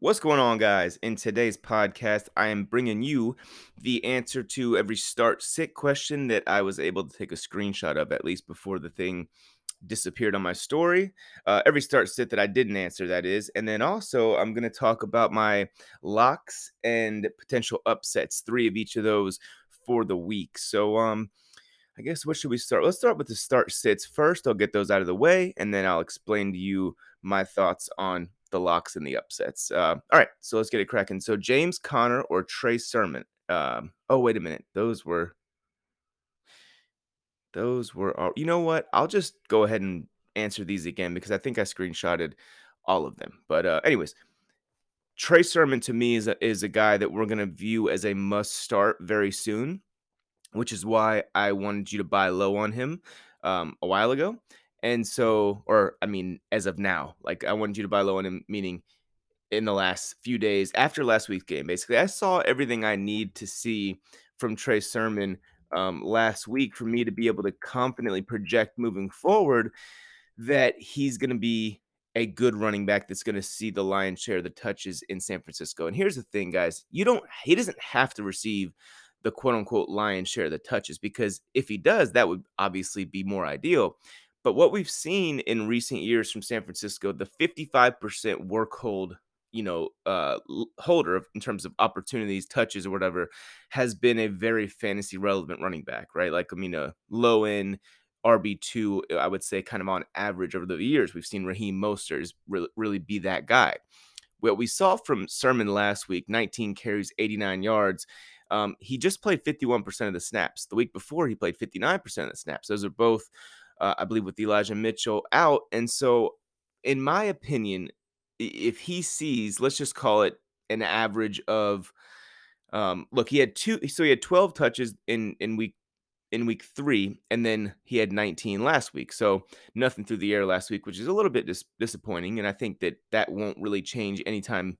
What's going on, guys? In today's podcast, I am bringing you the answer to every start sit question that I was able to take a screenshot of, at least before the thing disappeared on my story. Uh, every start sit that I didn't answer, that is. And then also, I'm going to talk about my locks and potential upsets, three of each of those for the week. So, um, I guess what should we start? Let's start with the start sits first. I'll get those out of the way, and then I'll explain to you my thoughts on the locks and the upsets. Uh, all right, so let's get it cracking. So James Conner or Trey Sermon. Um, oh wait a minute, those were those were all. You know what? I'll just go ahead and answer these again because I think I screenshotted all of them. But uh, anyways, Trey Sermon to me is a, is a guy that we're gonna view as a must start very soon, which is why I wanted you to buy low on him um, a while ago. And so, or I mean, as of now, like I wanted you to buy low on him, meaning in the last few days after last week's game. Basically, I saw everything I need to see from Trey Sermon um, last week for me to be able to confidently project moving forward that he's going to be a good running back that's going to see the lion's share of the touches in San Francisco. And here's the thing, guys: you don't, he doesn't have to receive the quote unquote lion's share of the touches because if he does, that would obviously be more ideal. But what we've seen in recent years from San Francisco, the 55% work hold, you know, uh, holder of, in terms of opportunities, touches, or whatever, has been a very fantasy relevant running back, right? Like, I mean, a low end RB2, uh, I would say, kind of on average over the years, we've seen Raheem Mostert really, really be that guy. What we saw from Sermon last week 19 carries, 89 yards. Um, he just played 51% of the snaps. The week before, he played 59% of the snaps. Those are both uh, I believe, with Elijah Mitchell out. And so, in my opinion, if he sees, let's just call it an average of, um, look, he had two, so he had 12 touches in in week in week three, and then he had 19 last week. So nothing through the air last week, which is a little bit dis- disappointing. And I think that that won't really change anytime,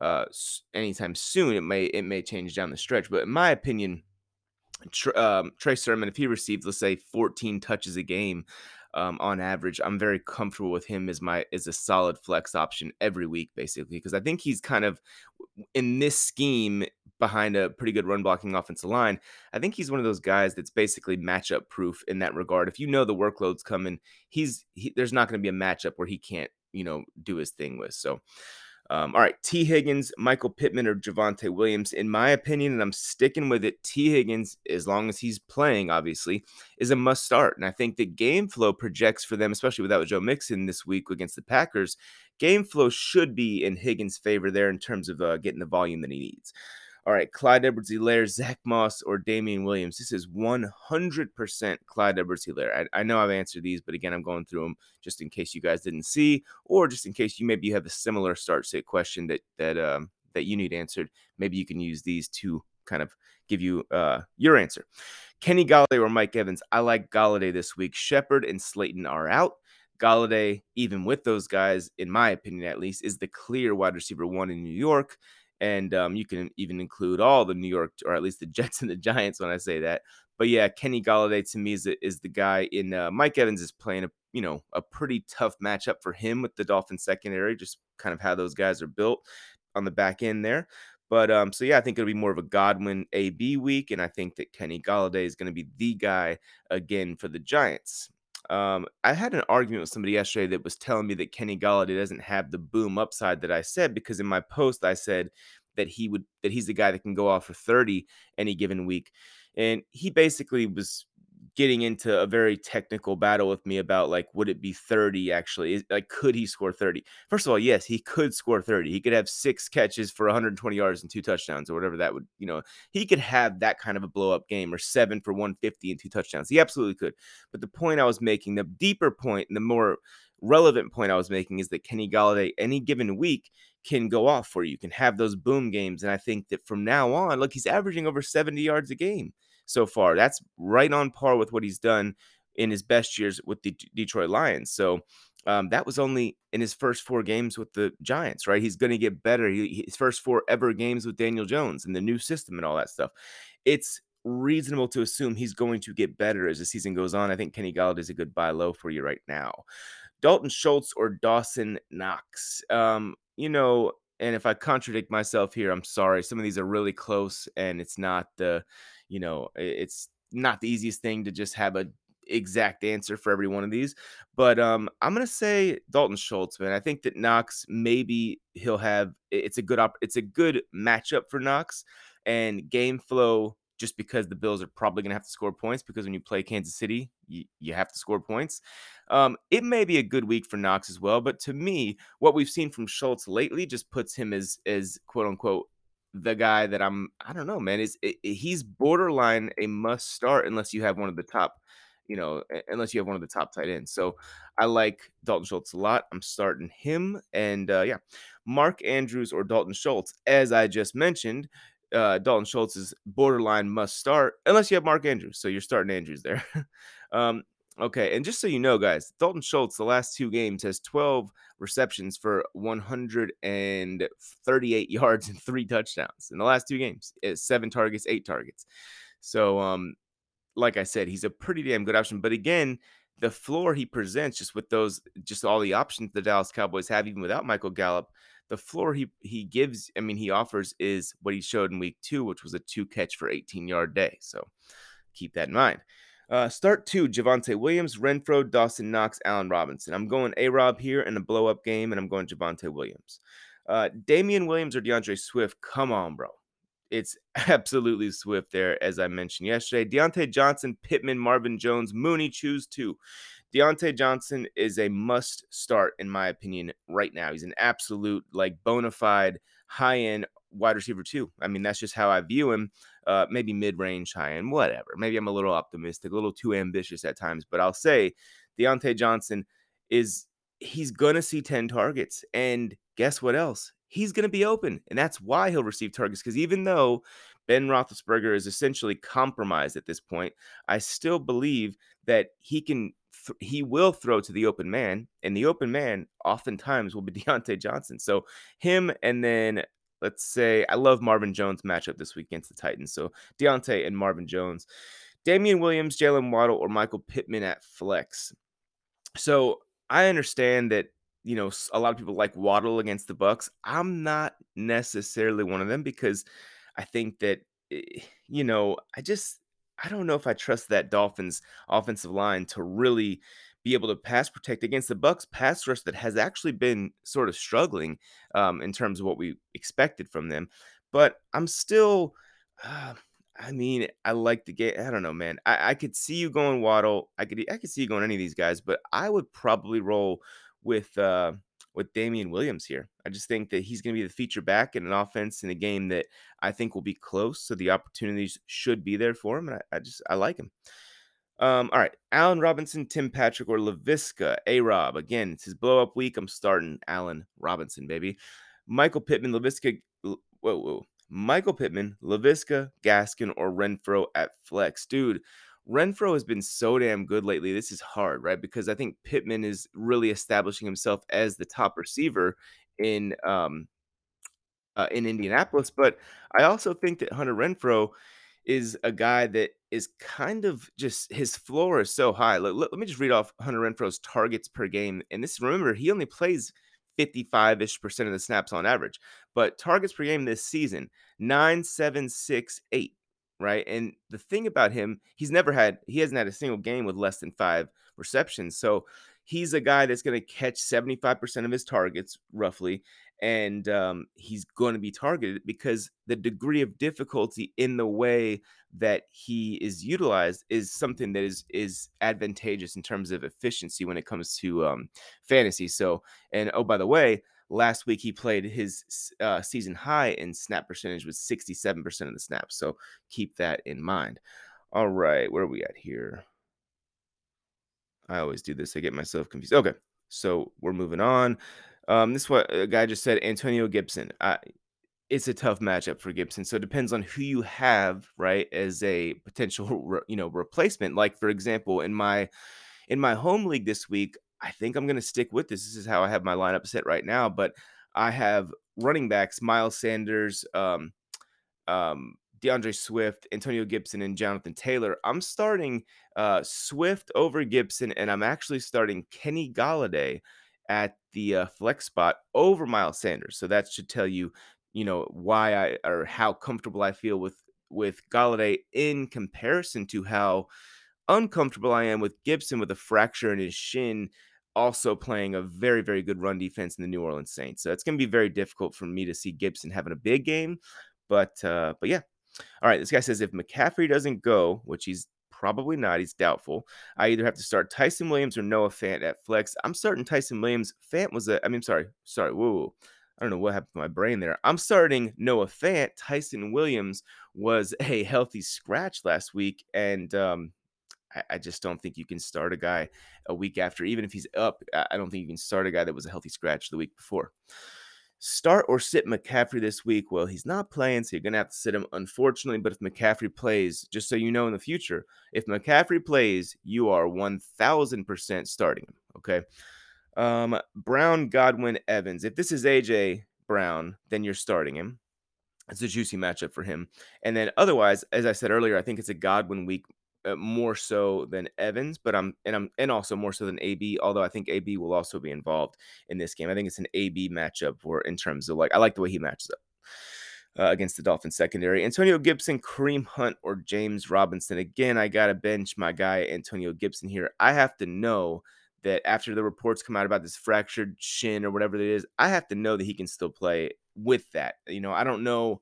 uh, anytime soon. It may it may change down the stretch, but in my opinion, um, Trey Sermon, if he receives, let's say, 14 touches a game um, on average, I'm very comfortable with him as my as a solid flex option every week, basically, because I think he's kind of in this scheme behind a pretty good run blocking offensive line. I think he's one of those guys that's basically matchup proof in that regard. If you know the workload's coming, he's he, there's not going to be a matchup where he can't you know do his thing with. So um, all right, T. Higgins, Michael Pittman, or Javonte Williams. In my opinion, and I'm sticking with it, T. Higgins, as long as he's playing, obviously, is a must start. And I think the game flow projects for them, especially without Joe Mixon this week against the Packers. Game flow should be in Higgins' favor there in terms of uh, getting the volume that he needs. All right, Clyde Edwards Helaire, Zach Moss, or Damien Williams. This is 100% Clyde Edwards Helaire. I, I, know I've answered these, but again, I'm going through them just in case you guys didn't see, or just in case you maybe you have a similar start sit question that that um, that you need answered. Maybe you can use these to kind of give you uh, your answer. Kenny Golladay or Mike Evans. I like Golladay this week. Shepard and Slayton are out. Golladay, even with those guys, in my opinion at least, is the clear wide receiver one in New York and um, you can even include all the New York or at least the Jets and the Giants when I say that. But yeah, Kenny Golladay to me is is the guy. In uh, Mike Evans is playing a you know a pretty tough matchup for him with the Dolphins secondary, just kind of how those guys are built on the back end there. But um, so yeah, I think it'll be more of a Godwin AB week, and I think that Kenny Golladay is going to be the guy again for the Giants. Um, I had an argument with somebody yesterday that was telling me that Kenny Golladay doesn't have the boom upside that I said because in my post I said that he would that he's the guy that can go off for 30 any given week. And he basically was getting into a very technical battle with me about like would it be 30 actually? Is, like could he score 30 first of all yes he could score 30 he could have six catches for 120 yards and two touchdowns or whatever that would you know he could have that kind of a blow up game or seven for 150 and two touchdowns. He absolutely could. But the point i was making the deeper point and the more relevant point i was making is that kenny golladay any given week can go off for you can have those boom games. And i think that from now on look he's averaging over 70 yards a game so far. That's right on par with what he's done in his best years with the Detroit Lions. So um, that was only in his first four games with the Giants, right? He's going to get better. He, his first four ever games with Daniel Jones and the new system and all that stuff. It's reasonable to assume he's going to get better as the season goes on. I think Kenny Golladay is a good buy low for you right now. Dalton Schultz or Dawson Knox. Um, you know, and if I contradict myself here, I'm sorry. Some of these are really close, and it's not the, you know, it's not the easiest thing to just have a exact answer for every one of these. But um, I'm gonna say Dalton Schultz, man. I think that Knox maybe he'll have. It's a good op. It's a good matchup for Knox and game flow. Just because the Bills are probably gonna have to score points because when you play Kansas City, you, you have to score points. Um, it may be a good week for Knox as well, but to me, what we've seen from Schultz lately just puts him as as quote unquote the guy that I'm I don't know, man. Is he's borderline a must start unless you have one of the top, you know, unless you have one of the top tight ends. So I like Dalton Schultz a lot. I'm starting him, and uh, yeah, Mark Andrews or Dalton Schultz, as I just mentioned. Uh, Dalton Schultz is borderline must start unless you have Mark Andrews. So you're starting Andrews there. um, okay, and just so you know, guys, Dalton Schultz the last two games has 12 receptions for 138 yards and three touchdowns in the last two games. It's seven targets, eight targets. So, um, like I said, he's a pretty damn good option. But again, the floor he presents just with those, just all the options the Dallas Cowboys have, even without Michael Gallup, the floor he he gives, I mean, he offers is what he showed in week two, which was a two catch for 18 yard day. So keep that in mind. Uh, start two, Javonte Williams, Renfrow, Dawson Knox, Allen Robinson. I'm going A Rob here in a blow up game, and I'm going Javonte Williams. Uh, Damien Williams or D'Andre Swift, come on, bro. It's absolutely Swift there, as I mentioned yesterday. Diontae Johnson, Pittman, Marvin Jones, Mooney, choose two. Diontae Johnson is a must start, in my opinion, right now. He's an absolute, like, bona fide, high end wide receiver, too. I mean, that's just how I view him uh, maybe mid range, high end, whatever. Maybe I'm a little optimistic, a little too ambitious at times, but I'll say Diontae Johnson is he's gonna see 10 targets. And guess what else? He's gonna be open. And that's why he'll receive targets. Because even though Ben Roethlisberger is essentially compromised at this point, I still believe that he can th- he will throw to the open man, and the open man oftentimes will be Diontae Johnson. So him and then let's say I love Marvin Jones matchup this week against the Titans. So Diontae and Marvin Jones, Damien Williams, Jaylen Waddle, or Michael Pittman at flex. So I understand that you know a lot of people like Waddle against the Bucks. I'm not necessarily one of them because I think that eh, you know I just I don't know if I trust that Dolphins offensive line to really be able to pass protect against the Bucks pass rush that has actually been sort of struggling um, in terms of what we expected from them. But I'm still. Uh, I mean, I like the game. I don't know, man. I, I could see you going Waddle. I could I could see you going any of these guys, but I would probably roll with uh with Damien Williams here. I just think that he's going to be the feature back in an offense in a game that I think will be close. So the opportunities should be there for him, and I, I just I like him. Um, all right, Allen Robinson, Tim Patrick, or Laviska, A Rob. Again, it's his blow up week. I'm starting Allen Robinson, baby. Michael Pittman, Laviska. Whoa, whoa. Michael Pittman, Laviska, Gaskin, or Renfrow at flex. Dude, Renfrow has been so damn good lately. This is hard, right? Because I think Pittman is really establishing himself as the top receiver in um uh, in Indianapolis. But I also think that Hunter Renfrow is a guy that is kind of just his floor is so high. Let, let- me just read off Hunter Renfrow's targets per game. And this, remember, he only plays 55 ish percent of the snaps on average, but targets per game this season, nine, seven, six, eight. Right. And the thing about him, he's never had, he hasn't had a single game with less than five receptions. So he's a guy that's going to catch 75% of his targets roughly and um, he's going to be targeted because the degree of difficulty in the way that he is utilized is something that is is advantageous in terms of efficiency when it comes to um, fantasy. So, and oh by the way, last week he played his uh, season high in snap percentage with 67% of the snaps. So keep that in mind. All right, where are we at here? I always do this. I get myself confused. Okay, so we're moving on. Um, this what a guy just said. Antonio Gibson. I, it's a tough matchup for Gibson. So it depends on who you have, right, as a potential, re- you know, replacement. Like for example, in my in my home league this week, I think I'm going to stick with this. This is how I have my lineup set right now. But I have running backs: Miles Sanders, um, um, D'Andre Swift, Antonio Gibson, and Jonathan Taylor. I'm starting uh, Swift over Gibson, and I'm actually starting Kenny Golladay at the uh, flex spot over Miles Sanders. So that should tell you, you know, why I or how comfortable I feel with with Golladay in comparison to how uncomfortable I am with Gibson with a fracture in his shin, also playing a very, very good run defense in the New Orleans Saints. So it's going to be very difficult for me to see Gibson having a big game. But uh, but yeah. All right, this guy says if McCaffrey doesn't go, which he's probably not, he's doubtful. I either have to start Ty'Son Williams or Noah Fant at flex. I'm starting Ty'Son Williams. Fant was a, I mean, sorry, sorry, whoa, whoa. I don't know what happened to my brain there. I'm starting Noah Fant. Ty'Son Williams was a healthy scratch last week, and um, I, I, just don't think you can start a guy a week after, even if he's up. I don't think you can start a guy that was a healthy scratch the week before. Start or sit McCaffrey this week. Well, he's not playing, so you're gonna have to sit him, unfortunately. But if McCaffrey plays, just so you know in the future, if McCaffrey plays, you are one thousand percent starting him. Okay. Um, Brown, Godwin, Evans. If this is AJ Brown, then you're starting him. It's a juicy matchup for him. And then otherwise, as I said earlier, I think it's a Godwin week uh, more so than Evans, but I'm and I'm and also more so than AB. Although I think AB will also be involved in this game. I think it's an AB matchup for in terms of like I like the way he matches up. Uh, against the Dolphins secondary. Antonio Gibson, Kareem Hunt, or James Robinson. Again, I got to bench my guy, Antonio Gibson, here. I have to know that after the reports come out about this fractured shin or whatever it is, I have to know that he can still play with that. You know, I don't know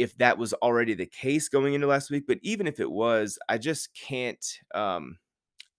if that was already the case going into last week, but even if it was, I just can't um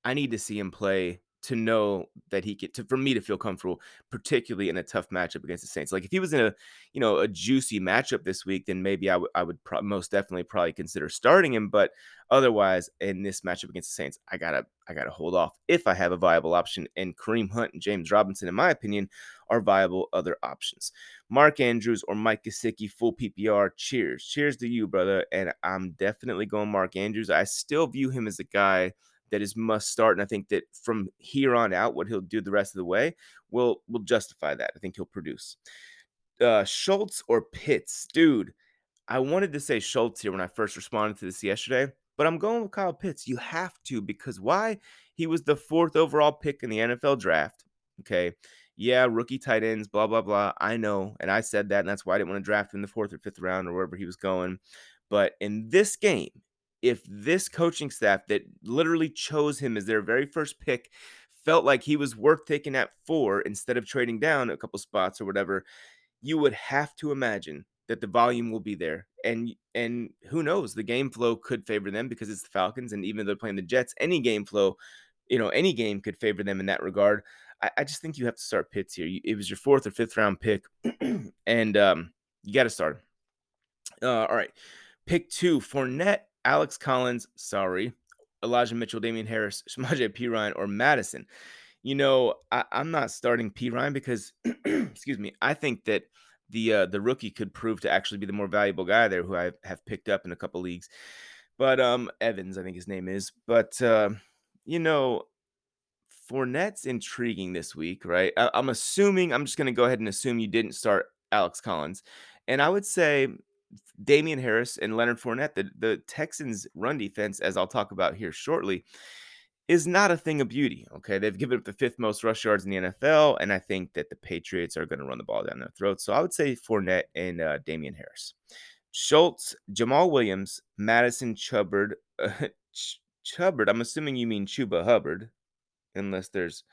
I need to see him play to know that he could to for me to feel comfortable, particularly in a tough matchup against the Saints. Like if he was in a you know a juicy matchup this week, then maybe I would I would pro- most definitely probably consider starting him. But otherwise, in this matchup against the Saints, I gotta I gotta hold off if I have a viable option. And Kareem Hunt and James Robinson, in my opinion, are viable other options. Mark Andrews or Mike Gesicki, full PPR. Cheers, cheers to you, brother. And I'm definitely going Mark Andrews. I still view him as a guy that is must start. And I think that from here on out, what he'll do the rest of the way will will justify that. I think he'll produce. Uh, Schultz or Pitts, dude. I wanted to say Schultz here when I first responded to this yesterday, but I'm going with Kyle Pitts. You have to because why? He was the fourth overall pick in the NFL draft. Okay. Yeah, rookie tight ends, blah, blah, blah. I know. And I said that, and that's why I didn't want to draft him in the fourth or fifth round or wherever he was going. But in this game, if this coaching staff that literally chose him as their very first pick felt like he was worth taking at four instead of trading down a couple spots or whatever, you would have to imagine that the volume will be there. And and who knows, the game flow could favor them because it's the Falcons, and even though they're playing the Jets, any game flow, you know, any game could favor them in that regard. I, I just think you have to start Pitts here. It was your fourth or fifth round pick, and um, you got to start. Uh, all right, pick two, Fournette Alex Collins, sorry, Elijah Mitchell, Damien Harris, Samaje Perine, or Madison. You know, I, am not starting Perine because, excuse me, I think that the uh, the rookie could prove to actually be the more valuable guy there, who I have picked up in a couple leagues. But um, Evans, I think his name is. But uh, you know, Fournette's intriguing this week, right? I, I'm assuming I'm just going to go ahead and assume you didn't start Alex Collins, and I would say Damien Harris and Leonard Fournette, the, the Texans' run defense, as I'll talk about here shortly, is not a thing of beauty. Okay. They've given up the fifth most rush yards in the NFL, and I think that the Patriots are going to run the ball down their throats. So I would say Fournette and uh, Damien Harris. Schultz, Jamaal Williams, Madison Chubbard. Uh, Chubbard, I'm assuming you mean Chuba Hubbard, unless there's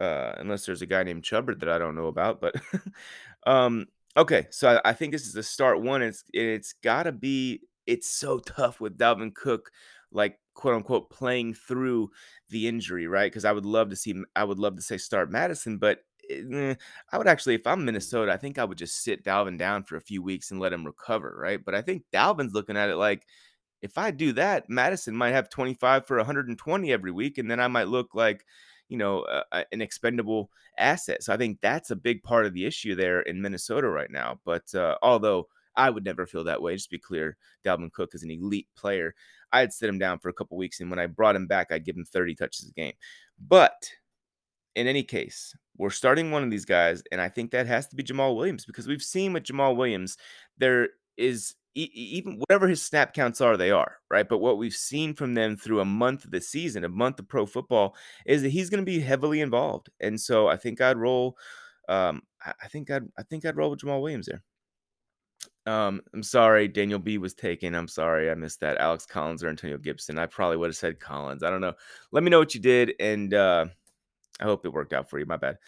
uh, unless there's a guy named Chubbard that I don't know about. But um, Okay, so I, I think this is the start one. It's it's got to be. It's so tough with Dalvin Cook, like quote unquote, playing through the injury, right? Because I would love to see. I would love to say start Madison, but eh, I would actually, if I'm Minnesota, I think I would just sit Dalvin down for a few weeks and let him recover, right? But I think Dalvin's looking at it like, if I do that, Madison might have 25 for 120 every week, and then I might look like you know, uh, an expendable asset. So I think that's a big part of the issue there in Minnesota right now. But uh, although I would never feel that way, just to be clear, Dalvin Cook is an elite player. I'd sit him down for a couple weeks, and when I brought him back, I'd give him 30 touches a game. But in any case, we're starting one of these guys, and I think that has to be Jamaal Williams because we've seen with Jamaal Williams, there is even whatever his snap counts are, they are right. But what we've seen from them through a month of the season, a month of pro football, is that he's going to be heavily involved. And so I think I'd roll. Um, I think I'd I think I'd roll with Jamaal Williams there. Um, I'm sorry, Daniel B was taken. I'm sorry, I missed that. Alex Collins or Antonio Gibson. I probably would have said Collins. I don't know. Let me know what you did, and uh, I hope it worked out for you. My bad.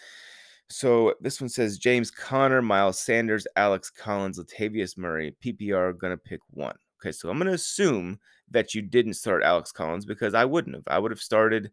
So this one says James Conner, Miles Sanders, Alex Collins, Latavius Murray. PPR gonna pick one. Okay, so I'm gonna assume that you didn't start Alex Collins because I wouldn't have. I would have started.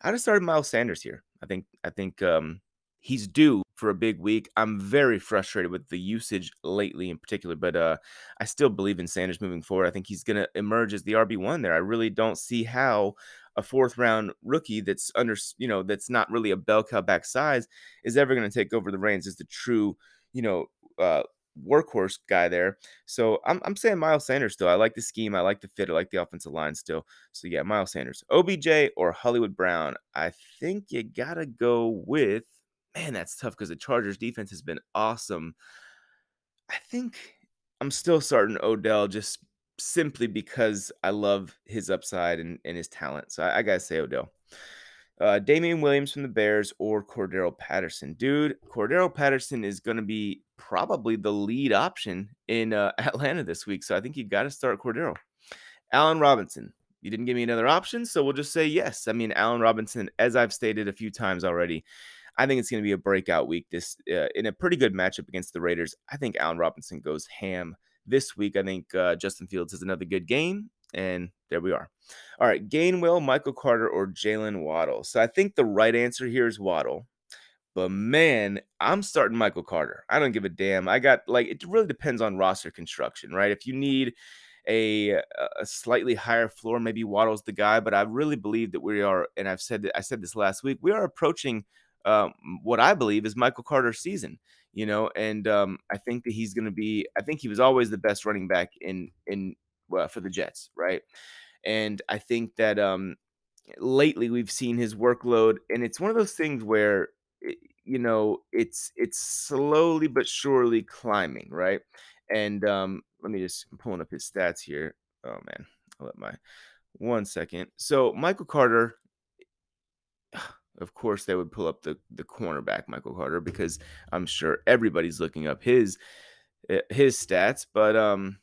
I'd have started Miles Sanders here. I think. I think um, he's due for a big week. I'm very frustrated with the usage lately, in particular, but uh, I still believe in Sanders moving forward. I think he's gonna emerge as the RB one there. I really don't see how a fourth round rookie that's under, you know, that's not really a bell cow back size is ever going to take over the reins as the true, you know, uh, workhorse guy there. So I'm, I'm saying Miles Sanders still. I like the scheme. I like the fit. I like the offensive line still. So yeah, Miles Sanders. OBJ or Hollywood Brown. I think you got to go with, man, that's tough because the Chargers defense has been awesome. I think I'm still starting Odell just simply because I love his upside and, and his talent. So I, I gotta say Odell. Uh, Damien Williams from the Bears or Cordero Patterson. Dude, Cordero Patterson is going to be probably the lead option in uh, Atlanta this week. So I think you got to start Cordero. Allen Robinson. You didn't give me another option, so we'll just say yes. I mean, Allen Robinson, as I've stated a few times already, I think it's going to be a breakout week. This uh, in a pretty good matchup against the Raiders. I think Allen Robinson goes ham this week. I think uh, Justin Fields has another good game, and there we are. All right, Gainwell, Michael Carter, or Jaylen Waddle. So I think the right answer here is Waddle. But man, I'm starting Michael Carter. I don't give a damn. I got like it really depends on roster construction, right? If you need a a slightly higher floor, maybe Waddle's the guy. But I really believe that we are, and I've said that I said this last week. We are approaching um, what I believe is Michael Carter's season. You know, and um, I think that he's going to be. I think he was always the best running back in in for the Jets, right? And I think that um, lately we've seen his workload, and it's one of those things where you know it's it's slowly but surely climbing, right? And um, let me just I'm pulling up his stats here. Oh man, I'll let my one second. So Michael Carter of course they would pull up the the cornerback Michael Carter because I'm sure everybody's looking up his eh, his stats, but um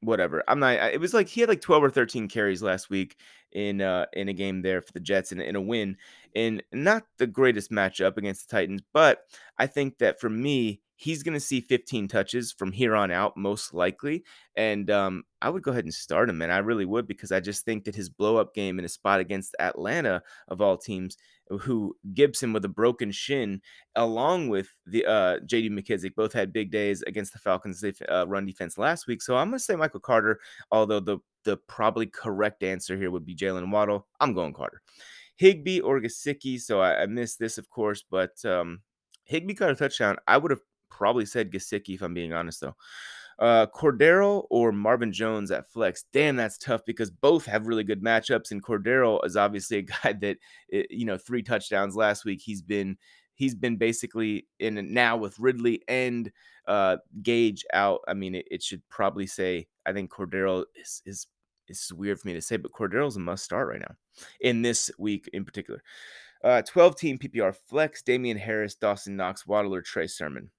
whatever. I'm not it was like he had like 12 or 13 carries last week in uh in a game there for the Jets in, in a win in not the greatest matchup against the Titans, but I think that for me he's going to see 15 touches from here on out most likely and um I would go ahead and start him and I really would because I just think that his blow up game in a spot against Atlanta of all teams who Gibson with a broken shin, along with the uh, J.D. McKissic, both had big days against the Falcons' uh, run defense last week. So I'm going to say Michael Carter, although the the probably correct answer here would be Jaylen Waddle. I'm going Carter. Higbee or Gesicki. So I, I missed this, of course, but um, Higbee got a touchdown. I would have probably said Gesicki if I'm being honest, though. Uh, Cordero or Marvin Jones at flex. Damn, that's tough because both have really good matchups. And Cordero is obviously a guy that, eh, you know, three touchdowns last week. He's been he's been basically in now with Ridley and uh, Gage out. I mean, it, it, should probably say I think Cordero is is is weird for me to say, but Cordero's a must start right now in this week in particular. Uh, 12 team PPR flex, Damien Harris, Dawson Knox, Waddler, Trey Sermon.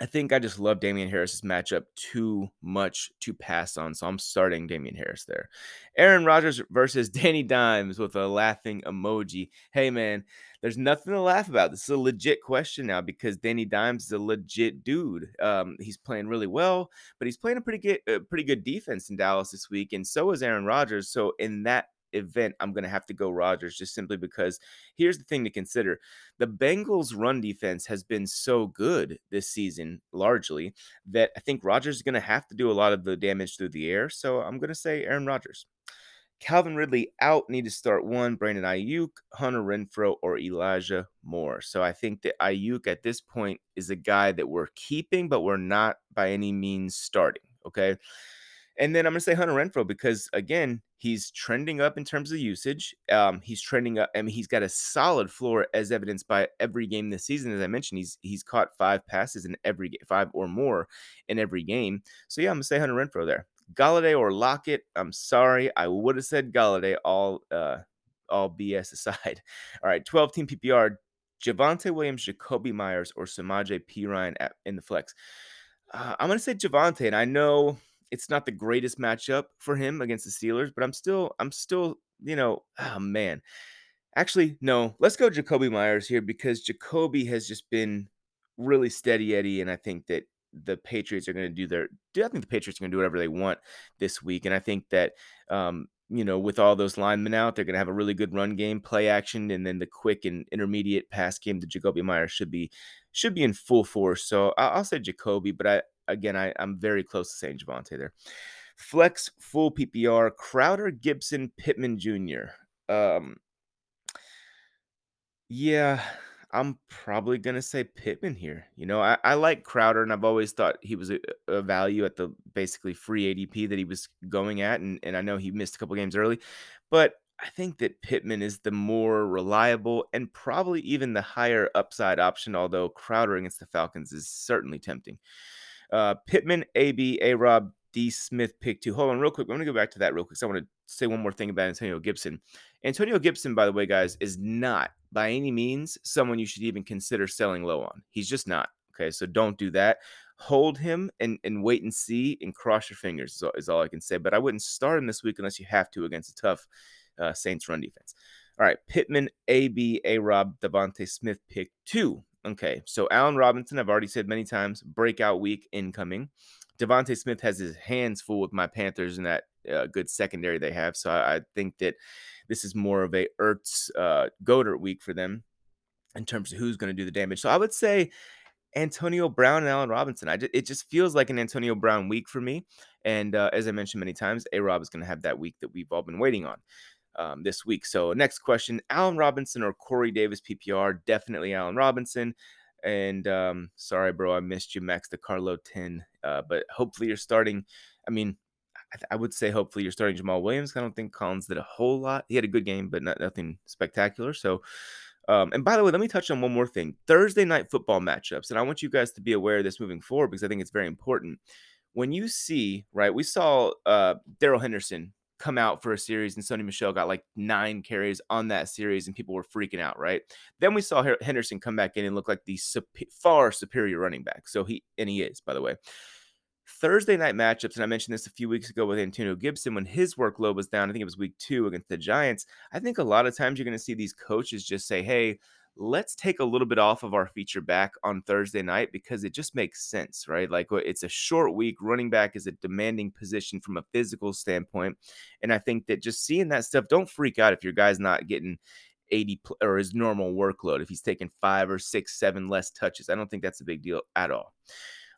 I think I just love Damien Harris's matchup too much to pass on. So I'm starting Damien Harris there. Aaron Rodgers versus Danny Dimes with a laughing emoji. Hey, man, there's nothing to laugh about. This is a legit question now because Danny Dimes is a legit dude. Um, he's playing really well, but he's playing a pretty good, uh, pretty good defense in Dallas this week, and so is Aaron Rodgers. So in that event, I'm going to have to go Rodgers just simply because here's the thing to consider. The Bengals' run defense has been so good this season, largely, that I think Rodgers is going to have to do a lot of the damage through the air. So I'm going to say Aaron Rodgers. Calvin Ridley out, need to start one. Brandon Aiyuk, Hunter Renfrow, or Elijah Moore. So I think that Aiyuk at this point is a guy that we're keeping, but we're not by any means starting. Okay. And then I'm going to say Hunter Renfro because, again, He's trending up in terms of usage. Um, he's trending up. I mean, he's got a solid floor, as evidenced by every game this season. As I mentioned, he's he's caught five passes in every five or more in every game. So yeah, I'm gonna say Hunter Renfrow there. Golladay or Lockett. I'm sorry, I would have said Golladay. All uh, all BS aside. All right, 12 team PPR. Javonte Williams, Jakobi Meyers, or Samaje Perine at, in the flex. Uh, I'm gonna say Javonte, and I know it's not the greatest matchup for him against the Steelers, but I'm still, I'm still, you know, oh man. Actually, no, let's go Jakobi Meyers here because Jakobi has just been really steady Eddie, and I think that the Patriots are going to do their. I think the Patriots are going to do whatever they want this week, and I think that um, you know, with all those linemen out, they're going to have a really good run game, play action, and then the quick and intermediate pass game. The Jakobi Meyers should be should be in full force. So I'll say Jakobi, but I again I, I'm very close to saying Javonte there. Flex full PPR: Crowder, Gibson, Pittman Jr. Um, yeah, I'm probably gonna say Pittman here. You know, I, I like Crowder, and I've always thought he was a, a, value at the basically free ADP that he was going at, and, and I know he missed a couple games early, but I think that Pittman is the more reliable and probably even the higher upside option. Although Crowder against the Falcons is certainly tempting. Uh, Pittman, AB, A Rob, D. Smith pick two. Hold on, real quick. I'm going to go back to that real quick. I want to say one more thing about Antonio Gibson. Antonio Gibson, by the way, guys, is not by any means someone you should even consider selling low on. He's just not. Okay, so don't do that. Hold him and, and wait and see and cross your fingers is all, is all I can say. But I wouldn't start him this week unless you have to against a tough uh, Saints run defense. All right, Pittman, AB, A Rob, DeVonta Smith pick two. Okay, so Allen Robinson, I've already said many times, breakout week incoming. DeVonta Smith has his hands full with my Panthers in that uh, good secondary they have. So I, I, think that this is more of a Ertz uh, Goedert week for them in terms of who's going to do the damage. So I would say Antonio Brown and Allen Robinson. I just, it just feels like an Antonio Brown week for me. And uh, as I mentioned many times, A Rob is going to have that week that we've all been waiting on. Um, this week. So, next question Allen Robinson or Corey Davis PPR? Definitely Allen Robinson. And um, sorry, bro, I missed you, Max DeCarlo 10. Uh, but hopefully you're starting. I mean, I, I, would say hopefully you're starting Jamaal Williams. I don't think Collins did a whole lot. He had a good game, but not, nothing spectacular. So, um, and by the way, let me touch on one more thing Thursday night football matchups. And I want you guys to be aware of this moving forward because I think it's very important. When you see, right, we saw uh, Darrell Henderson come out for a series and Sony Michel got like nine carries on that series and people were freaking out, right? Then we saw Henderson come back in and look like the far superior running back. So he, and he is, by the way. Thursday night matchups, and I mentioned this a few weeks ago with Antonio Gibson when his workload was down. I think it was week two against the Giants. I think a lot of times you're going to see these coaches just say, hey, let's take a little bit off of our feature back on Thursday night because it just makes sense, right? Like it's a short week. Running back is a demanding position from a physical standpoint. And I think that just seeing that stuff, don't freak out if your guy's not getting 80 or his normal workload, if he's taking five or six, seven less touches. I don't think that's a big deal at all.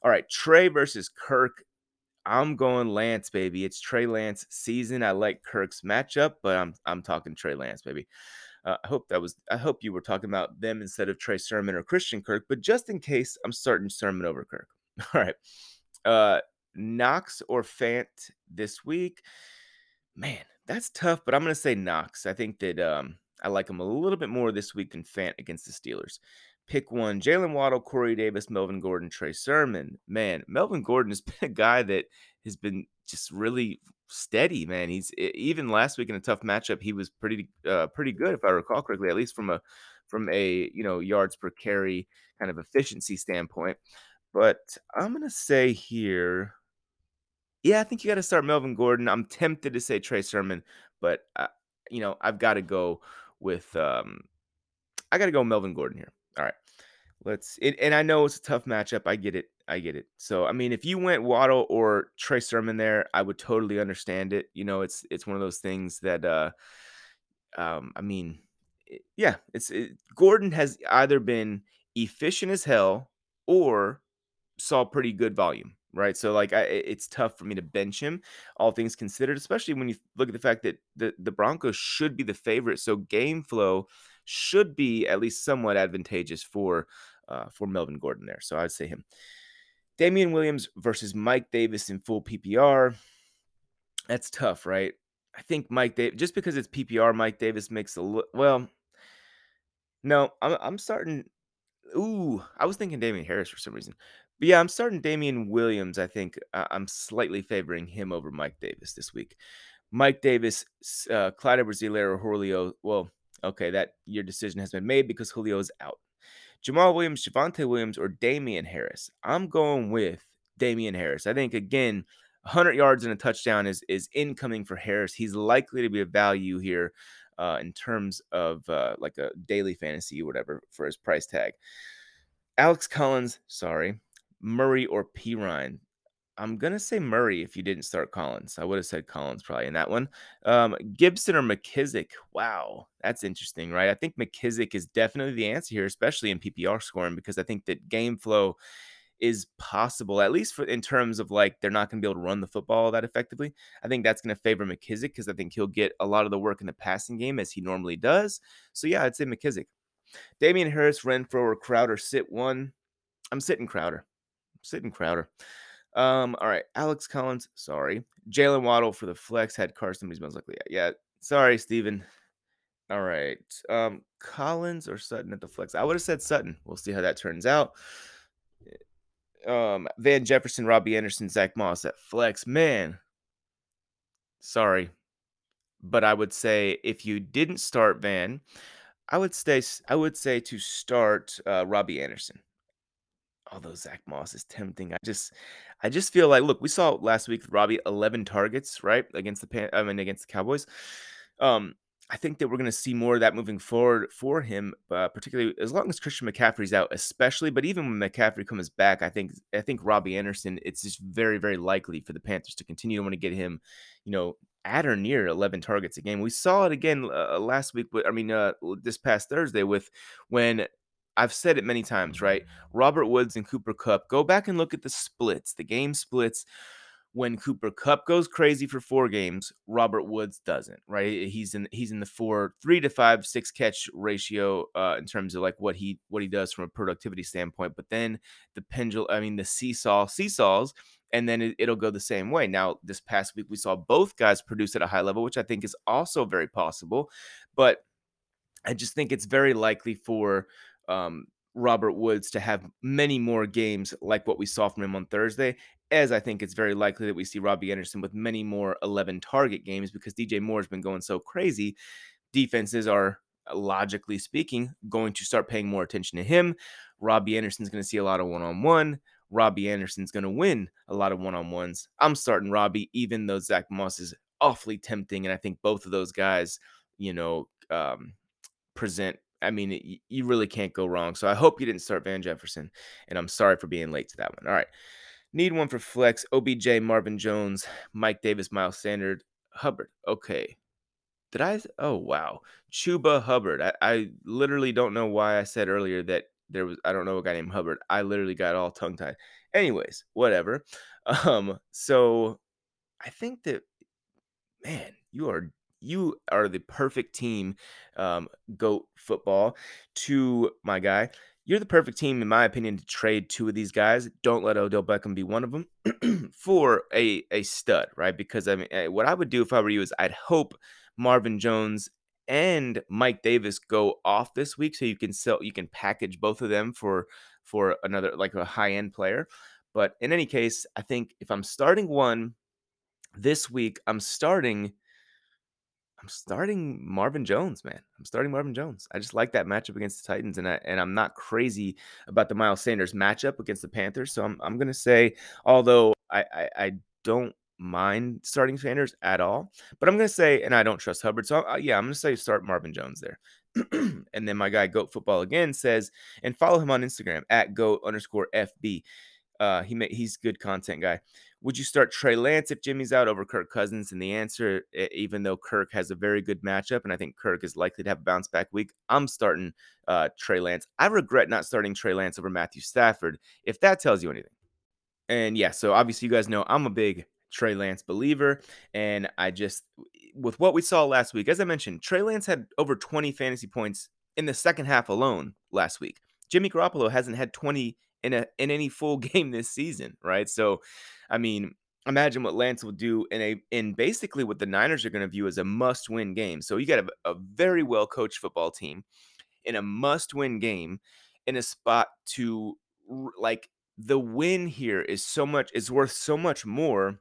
All right, Trey versus Kirk. I'm going Lance, baby. It's Trey Lance season. I like Kirk's matchup, but I'm I'm talking Trey Lance, baby. Uh, I hope that was. I hope you were talking about them instead of Trey Sermon or Christian Kirk. But just in case, I'm starting Sermon over Kirk. All right. Uh, Knox or Fant this week. Man, that's tough. But I'm gonna say Knox. I think that um, I like him a little bit more this week than Fant against the Steelers. Pick one: Jaylen Waddle, Corey Davis, Melvin Gordon, Trey Sermon. Man, Melvin Gordon has been a guy that has been just really steady, man. He's even last week in a tough matchup, he was pretty uh, pretty good if I recall correctly, at least from a from a you know yards per carry kind of efficiency standpoint. But I'm gonna say here, yeah, I think you got to start Melvin Gordon. I'm tempted to say Trey Sermon, but uh, you know I've got to go with um, I got to go Melvin Gordon here. All right, let's. It, and I know it's a tough matchup. I get it. I get it. So I mean, if you went Waddle or Trey Sermon there, I would totally understand it. You know, it's it's one of those things that uh um I mean, it, yeah, it's it, Gordon has either been efficient as hell or saw pretty good volume, right? So like I, it's tough for me to bench him, all things considered, especially when you look at the fact that the the Broncos should be the favorite, so game flow should be at least somewhat advantageous for uh, for Melvin Gordon there. So I'd say him. Damien Williams versus Mike Davis in full PPR. That's tough, right? I think Mike Davis, just because it's PPR, Mike Davis makes a li- well. No, I'm I'm starting. Ooh, I was thinking Damien Harris for some reason, but yeah, I'm starting Damien Williams. I think I'm slightly favoring him over Mike Davis this week. Mike Davis, uh, Clyde Edwards-Helaire, or Julio. Well, okay, that your decision has been made because Julio is out. Jamaal Williams, Javonte Williams, or Damien Harris. I'm going with Damien Harris. I think again, 100 yards and a touchdown is is incoming for Harris. He's likely to be a value here uh, in terms of uh, like a daily fantasy or whatever for his price tag. Alex Collins, sorry, Murray or P Ryan. I'm gonna say Murray if you didn't start Collins. I would have said Collins probably in that one. Um, Gibson or McKissic. Wow, that's interesting, right? I think McKissic is definitely the answer here, especially in PPR scoring, because I think that game flow is possible, at least for in terms of like they're not going to be able to run the football that effectively. I think that's going to favor McKissic because I think he'll get a lot of the work in the passing game as he normally does. So yeah, I'd say McKissic. Damien Harris, Renfrow, or Crowder sit one. I'm sitting Crowder. I'm sitting Crowder. Um, all right, Alex Collins, sorry. Jaylen Waddle for the flex had Carson, he's most likely yeah. Sorry, Steven. All right. Um, Collins or Sutton at the flex. I would have said Sutton. We'll see how that turns out. Um, Van Jefferson, Robbie Anderson, Zach Moss at flex. Man, sorry. But I would say if you didn't start Van, I would stay I would say to start uh, Robbie Anderson although Zach Moss is tempting, I just I just feel like look, we saw last week Robbie 11 targets, right? Against the Pan- I mean against the Cowboys. Um I think that we're going to see more of that moving forward for him, uh, particularly as long as Christian McCaffrey's out, especially. But even when McCaffrey comes back, I think I think Robbie Anderson. It's just very very likely for the Panthers to continue to want to get him, you know, at or near 11 targets a game. We saw it again uh, last week. I mean, uh, this past Thursday with when I've said it many times, right? Robert Woods and Cooper Kupp. Go back and look at the splits, the game splits. When Cooper Kupp goes crazy for four games, Robert Woods doesn't, right? He's in he's in the four, three to five, six catch ratio uh, in terms of like what he what he does from a productivity standpoint. But then the pendulum, I mean the seesaw seesaws, and then it, it'll go the same way. Now this past week we saw both guys produce at a high level, which I think is also very possible. But I just think it's very likely for um, Robert Woods to have many more games like what we saw from him on Thursday, as I think it's very likely that we see Robbie Anderson with many more 11 target games because DJ Moore's been going so crazy. Defenses are logically speaking going to start paying more attention to him. Robbie Anderson's going to see a lot of one on one. Robbie Anderson's going to win a lot of one on ones. I'm starting Robbie, even though Zach Moss is awfully tempting. And I think both of those guys, you know, um, present. I mean, you really can't go wrong. So I hope you didn't start Van Jefferson, and I'm sorry for being late to that one. All right. Need one for flex. OBJ, Marvin Jones, Mike Davis, Miles Sanders, Hubbard. Okay. Did I? Oh, wow. Chuba Hubbard. I, I literally don't know why I said earlier that there was, I don't know a guy named Hubbard. I literally got all tongue tied. Anyways, whatever. Um, so I think that, man, you are you are the perfect team, um, goat football to my guy. You're the perfect team, in my opinion, to trade two of these guys. Don't let Odell Beckham be one of them for a a stud, right? Because I mean, eh, what I would do if I were you is I'd hope Marvin Jones and Mike Davis go off this week, so you can sell, you can package both of them for for another like a high end player. But in any case, I think if I'm starting one this week, I'm starting I'm starting Marvin Jones, man. I'm starting Marvin Jones. I just like that matchup against the Titans, and I and I'm not crazy about the Miles Sanders matchup against the Panthers. So I'm I'm gonna say, although I I, I don't mind starting Sanders at all, but I'm gonna say, and I don't trust Hubbard. So uh, yeah, I'm gonna say start Marvin Jones there. and then my guy Goat Football again says, and follow him on Instagram at Goat underscore FB. Uh, he may, he's good content guy. Would you start Trey Lance if Jimmy's out over Kirk Cousins? And the answer, even though Kirk has a very good matchup, and I think Kirk is likely to have a bounce back week, I'm starting uh, Trey Lance. I regret not starting Trey Lance over Matthew Stafford, if that tells you anything. And yeah, so obviously you guys know I'm a big Trey Lance believer. And I just, with what we saw last week, as I mentioned, Trey Lance had over 20 fantasy points in the second half alone last week. Jimmy Garoppolo hasn't had 20 in a in any full game this season, right? So, I mean, imagine what Lance will do in a in basically what the Niners are going to view as a must-win game. So you got a, a very well coached football team in a must-win game in a spot to like the win here is so much is worth so much more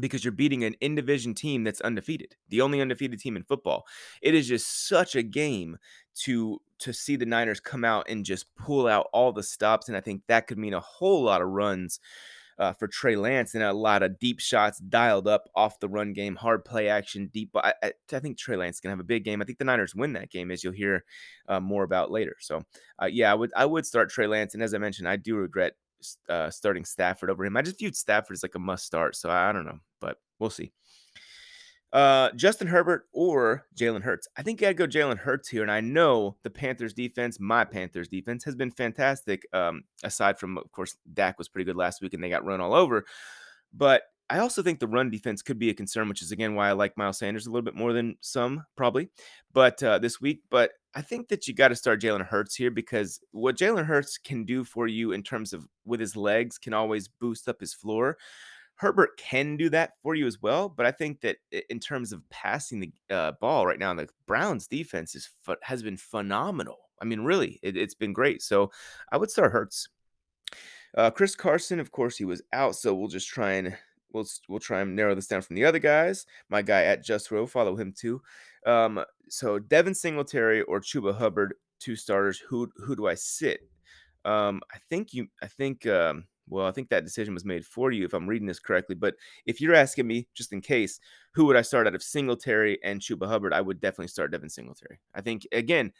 because you're beating an in division team that's undefeated, the only undefeated team in football. It is just such a game to to see the Niners come out and just pull out all the stops, and I think that could mean a whole lot of runs uh, for Trey Lance and a lot of deep shots dialed up off the run game, hard play action, deep. I, I, I think Trey Lance can have a big game. I think the Niners win that game, as you'll hear uh, more about later. So, uh, yeah, I would I would start Trey Lance, and as I mentioned, I do regret uh, starting Stafford over him. I just viewed Stafford as like a must start, so I, don't know, but we'll see. Uh, Justin Herbert or Jalen Hurts. I think I'd go Jalen Hurts here, and I know the Panthers defense, my Panthers defense, has been fantastic. Um, aside from, of course, Dak was pretty good last week, and they got run all over. But I also think the run defense could be a concern, which is again why I like Miles Sanders a little bit more than some probably. But uh, this week, but I think that you got to start Jalen Hurts here because what Jalen Hurts can do for you in terms of with his legs can always boost up his floor. Herbert can do that for you as well, but I think that in terms of passing the uh, ball right now, the Browns defense is has been phenomenal. I mean, really, it, has been great. So I would start Hurts. Uh, Chris Carson, of course, he was out, so we'll just try and we'll we'll try and narrow this down from the other guys. My guy at Just Row, follow him too. Um, so Devin Singletary or Chuba Hubbard, two starters. Who who do I sit? Um, I think you. I think. Um, well, I think that decision was made for you if I'm reading this correctly. But if you're asking me, just in case, who would I start out of Singletary and Chuba Hubbard? I would definitely start Devin Singletary. I think again,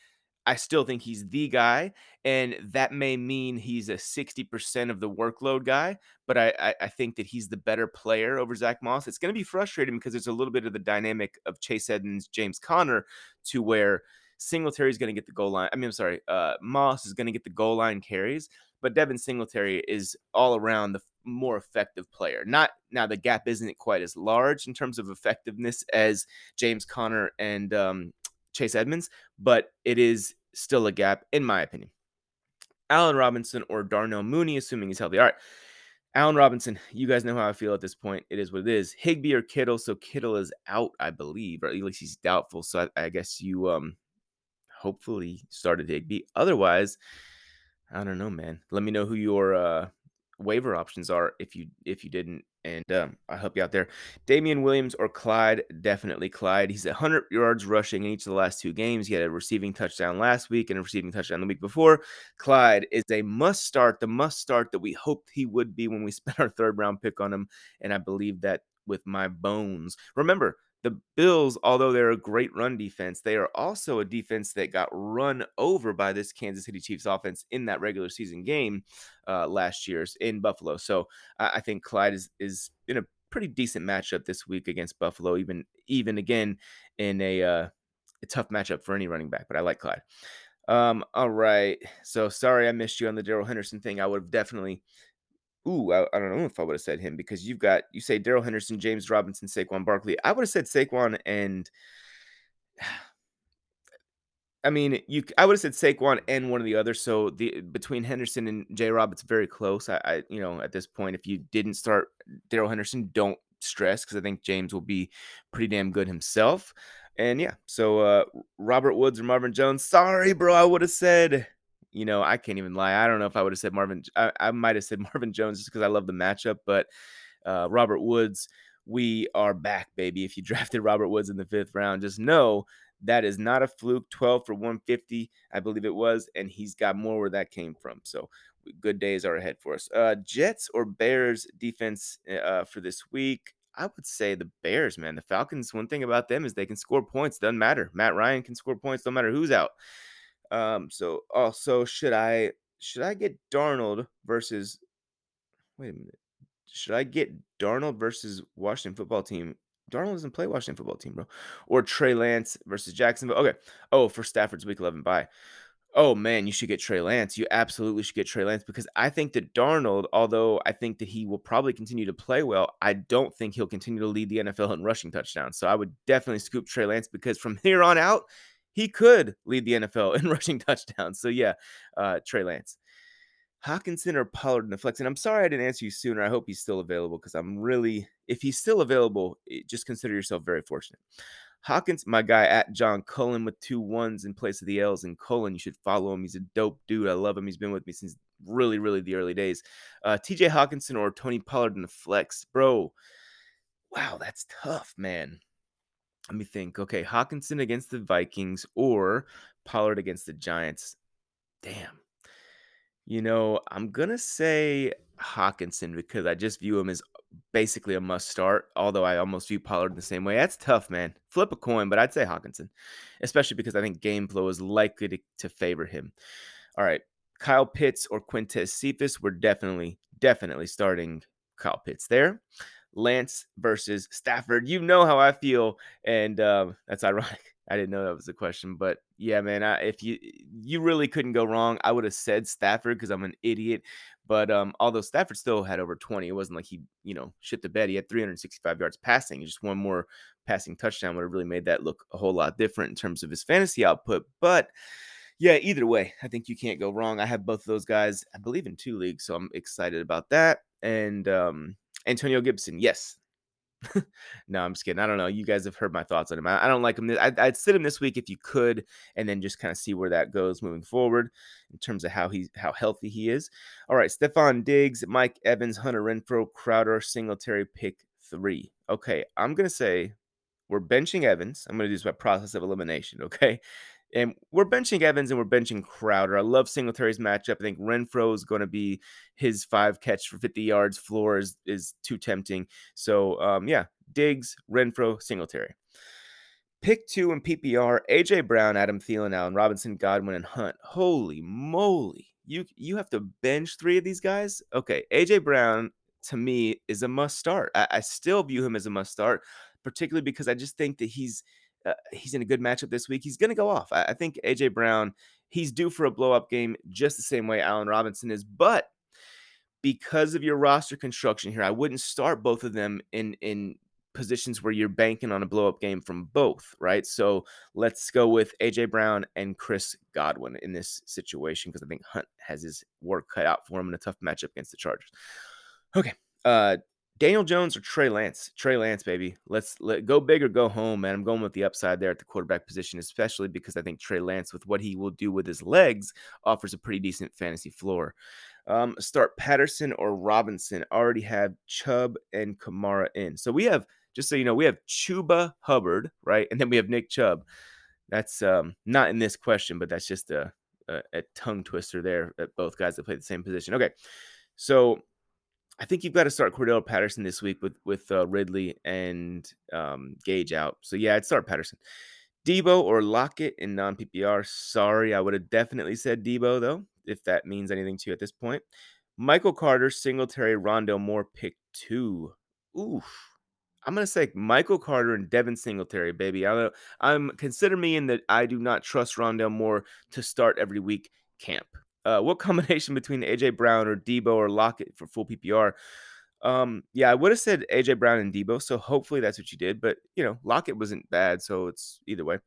I still think he's the guy, and that may mean he's a 60% of the workload guy, but I, I, I think that he's the better player over Zach Moss. It's going to be frustrating because there's a little bit of the dynamic of Chase Edmonds, James Conner, to where Singletary is going to get the goal line. I mean, I'm sorry, uh, Moss is going to get the goal line carries, but Devin Singletary is all around the more effective player. Not now the gap isn't quite as large in terms of effectiveness as James Conner and um, Chase Edmonds, but it is still a gap, in my opinion. Allen Robinson or Darnell Mooney, assuming he's healthy. All right. Allen Robinson, you guys know how I feel at this point. It is what it is. Higbee or Kittle. So Kittle is out, I believe, or at least he's doubtful. So I, I guess you um hopefully started Higbee. Otherwise, I don't know, man. Let me know who your uh waiver options are if you if you didn't and um, I help you out there. Damien Williams or Clyde, definitely Clyde. He's 100 yards rushing in each of the last two games. He had a receiving touchdown last week and a receiving touchdown the week before. Clyde is a must start, the must start that we hoped he would be when we spent our third round pick on him, and I believe that with my bones. Remember, the Bills, although they're a great run defense, they are also a defense that got run over by this Kansas City Chiefs offense in that regular season game uh, last year's in Buffalo. So I, I think Clyde is is in a pretty decent matchup this week against Buffalo, even even again in a, uh, a tough matchup for any running back. But I like Clyde. Um, all right. So sorry I missed you on the Darrell Henderson thing. I would have definitely Ooh, I, I, don't know if I would have said him because you've got you say Darrell Henderson, James Robinson, Saquon Barkley. I would have said Saquon and I mean, you I would have said Saquon and one of the others. So the between Henderson and J Rob, it's very close. I, I you know, at this point, if you didn't start Darrell Henderson, don't stress because I think James will be pretty damn good himself. And yeah, so uh Robert Woods or Marvin Jones. Sorry, bro. I would have said you know, I can't even lie. I don't know if I would have said Marvin. I, I might have said Marvin Jones just because I love the matchup, but uh, Robert Woods, we are back, baby. If you drafted Robert Woods in the fifth round, just know that is not a fluke. 12 for 150, I believe it was, and he's got more where that came from. So good days are ahead for us. Uh, Jets or Bears defense uh, for this week? I would say the Bears, man. The Falcons, one thing about them is they can score points. Doesn't matter. Matt Ryan can score points, no matter who's out. Um, so also should I should I get Darnold versus wait a minute. Should I get Darnold versus Washington football team? Darnold doesn't play Washington football team, bro. Or Trey Lance versus Jacksonville. Okay. Oh, for Stafford's week 11 bye. Oh man, you should get Trey Lance. You absolutely should get Trey Lance because I think that Darnold, although I think that he will probably continue to play well, I don't think he'll continue to lead the NFL in rushing touchdowns. So I would definitely scoop Trey Lance because from here on out, he could lead the NFL in rushing touchdowns. So yeah, uh, Trey Lance. Hockenson or Pollard in the flex? And I'm sorry I didn't answer you sooner. I hope he's still available because I'm really, if he's still available, eh, just consider yourself very fortunate. Hawkins, my guy at John Cullen with two ones in place of the L's. And Cullen, you should follow him. He's a dope dude. I love him. He's been with me since really, really the early days. Uh, TJ Hockenson or Tony Pollard in the flex, bro. Wow, that's tough, man. Let me think. Okay, Hockenson against the Vikings or Pollard against the Giants. Damn. You know, I'm gonna say Hockenson because I just view him as basically a must start, although I almost view Pollard in the same way. That's tough, man. Flip a coin, but I'd say Hockenson, especially because I think game flow is likely to, to favor him. All right. Kyle Pitts or Quintez Cephus, we're definitely, definitely starting Kyle Pitts there. Lance versus Stafford. You know how I feel, and um, that's ironic. I didn't know that was a question, but yeah, man. I, if you you really couldn't go wrong, I would have said Stafford because I'm an idiot. But um, although Stafford still had over 20, it wasn't like he you know shit the bed. He had 365 yards passing. Just one more passing touchdown would have really made that look a whole lot different in terms of his fantasy output. But yeah, either way, I think you can't go wrong. I have both of those guys, I believe, in two leagues, so I'm excited about that. And um, Antonio Gibson, yes, no, I'm just kidding. I don't know. You guys have heard my thoughts on him. I, I don't like him. I'd, I'd, sit him this week if you could, and then just kind of see where that goes moving forward in terms of how he how healthy he is. All right, Stefon Diggs, Mike Evans, Hunter Renfrow, Crowder, Singletary, pick three. Okay, I'm gonna say we're benching Evans. I'm gonna do this by process of elimination. Okay, and we're benching Evans and we're benching Crowder. I love Singletary's matchup. I think Renfrow is going to be his five catch for 50 yards floor is, is too tempting. So, um, yeah, Diggs, Renfrow, Singletary. Pick two in PPR AJ Brown, Adam Thielen, Allen Robinson, Godwin, and Hunt. Holy moly. You, you have to bench three of these guys? Okay. AJ Brown, to me, is a must start. I, I still view him as a must start, particularly because I just think that he's uh, he's in a good matchup this week. He's going to go off. I, I think AJ Brown, he's due for a blow up game just the same way Allen Robinson is. But because of your roster construction here, I wouldn't start both of them in in positions where you're banking on a blow up game from both, right? So let's go with AJ Brown and Chris Godwin in this situation because I think Hunt has his work cut out for him in a tough matchup against the Chargers. Okay. Uh Daniel Jones or Trey Lance? Trey Lance, baby. Let's let go big or go home, man. I'm going with the upside there at the quarterback position, especially because I think Trey Lance, with what he will do with his legs, offers a pretty decent fantasy floor. Um, start Patterson or Robinson. Already have Chubb and Kamara in. So we have, just so you know, we have Chuba Hubbard, right? And then we have Nick Chubb. That's um, not in this question, but that's just a, a, a tongue twister there at both guys that play the same position. Okay. So I think you've got to start Cordarrelle Patterson this week with with uh, Ridley and um, Gage out. So yeah, I'd start Patterson. Deebo or Lockett in non PPR. Sorry, I would have definitely said Deebo though, if that means anything to you at this point. Michael Carter, Singletary, Rondale Moore, pick two. Oof. I'm gonna say Michael Carter and Devin Singletary, baby. I I'm consider me in that I do not trust Rondale Moore to start every week camp. Uh, what combination between AJ Brown or Deebo or Lockett for full PPR? Um, yeah, I would have said AJ Brown and Deebo, so hopefully that's what you did. But you know, Lockett wasn't bad, so it's either way.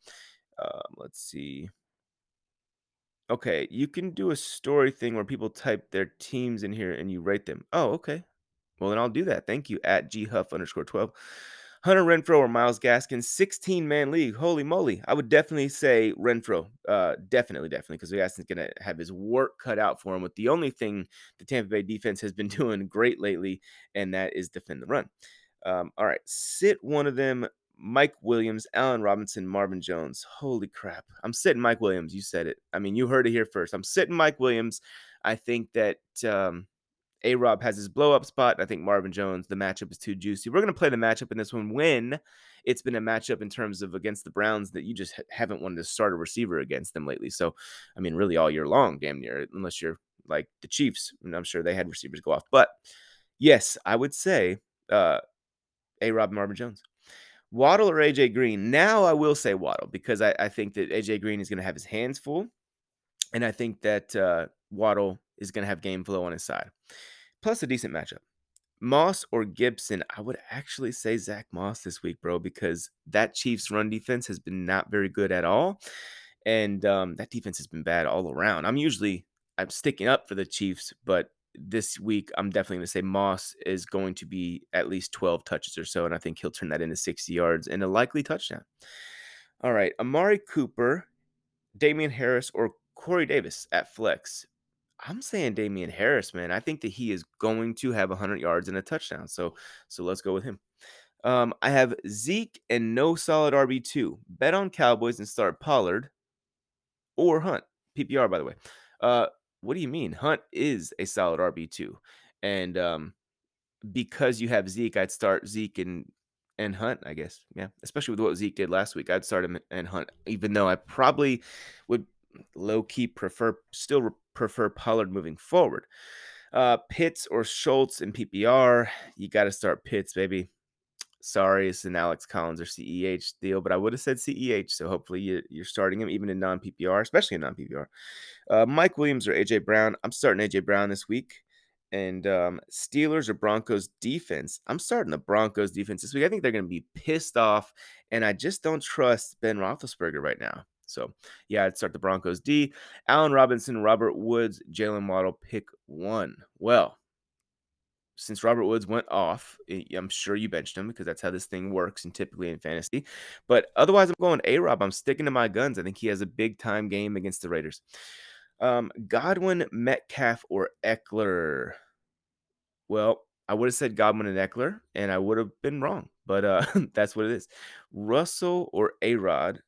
Um, let's see. Okay, you can do a story thing where people type their teams in here and you rate them. Oh, okay. Well, then I'll do that. Thank you at ghuff underscore twelve. Hunter Renfrow or Myles Gaskin, 16 man league. Holy moly. I would definitely say Renfrow. Uh, definitely, definitely, because Gaskin's going to have his work cut out for him with the only thing the Tampa Bay defense has been doing great lately, and that is defend the run. Um, all right, sit one of them. Mike Williams, Allen Robinson, Marvin Jones. Holy crap. I'm sitting Mike Williams. You said it. I mean, you heard it here first. I'm sitting Mike Williams. I think that um, a Rob has his blow up spot. I think Marvin Jones, the matchup is too juicy. We're going to play the matchup in this one when it's been a matchup in terms of against the Browns that you just haven't wanted to start a receiver against them lately. So, I mean, really all year long, damn near, unless you're like the Chiefs. And I'm sure they had receivers go off. But yes, I would say uh, A Rob Marvin Jones. Waddle or AJ Green. Now I will say Waddle because I, I think that AJ Green is going to have his hands full. And I think that uh, Waddle is going to have game flow on his side. Plus a decent matchup. Moss or Gibson, I would actually say Zach Moss this week, bro, because that Chiefs run defense has been not very good at all. And um, that defense has been bad all around. I'm usually I'm sticking up for the Chiefs, but this week I'm definitely going to say Moss is going to be at least 12 touches or so, and I think he'll turn that into 60 yards and a likely touchdown. All right, Amari Cooper, Damien Harris, or Corey Davis at flex. I'm saying Damien Harris, man. I think that he is going to have 100 yards and a touchdown. So, so let's go with him. Um, I have Zeke and no solid RB2. Bet on Cowboys and start Pollard or Hunt. PPR, by the way. Uh, what do you mean? Hunt is a solid RB2. And um, because you have Zeke, I'd start Zeke and and Hunt, I guess. Yeah, especially with what Zeke did last week, I'd start him and Hunt, even though I probably would low key prefer still prefer Pollard moving forward. Uh, Pitts or Schultz in PPR, you got to start Pitts, baby. Sorry, it's an Alex Collins or CEH deal, but I would have said CEH. So hopefully you, are starting him even in non PPR, especially in non PPR. Uh, Mike Williams or AJ Brown. I'm starting AJ Brown this week. And um, Steelers or Broncos defense. I'm starting the Broncos defense this week. I think they're going to be pissed off, and I just don't trust Ben Roethlisberger right now. So yeah, I'd start the Broncos D. Allen Robinson, Robert Woods, Jaylen Waddle, pick one. Well, since Robert Woods went off, I'm sure you benched him because that's how this thing works and typically in fantasy. But otherwise, I'm going A Rob. I'm sticking to my guns. I think he has a big time game against the Raiders. Um, Godwin, Metcalf, or Ekeler? Well, I would have said Godwin and Ekeler, and I would have been wrong, but uh, that's what it is. Russell or A Rod.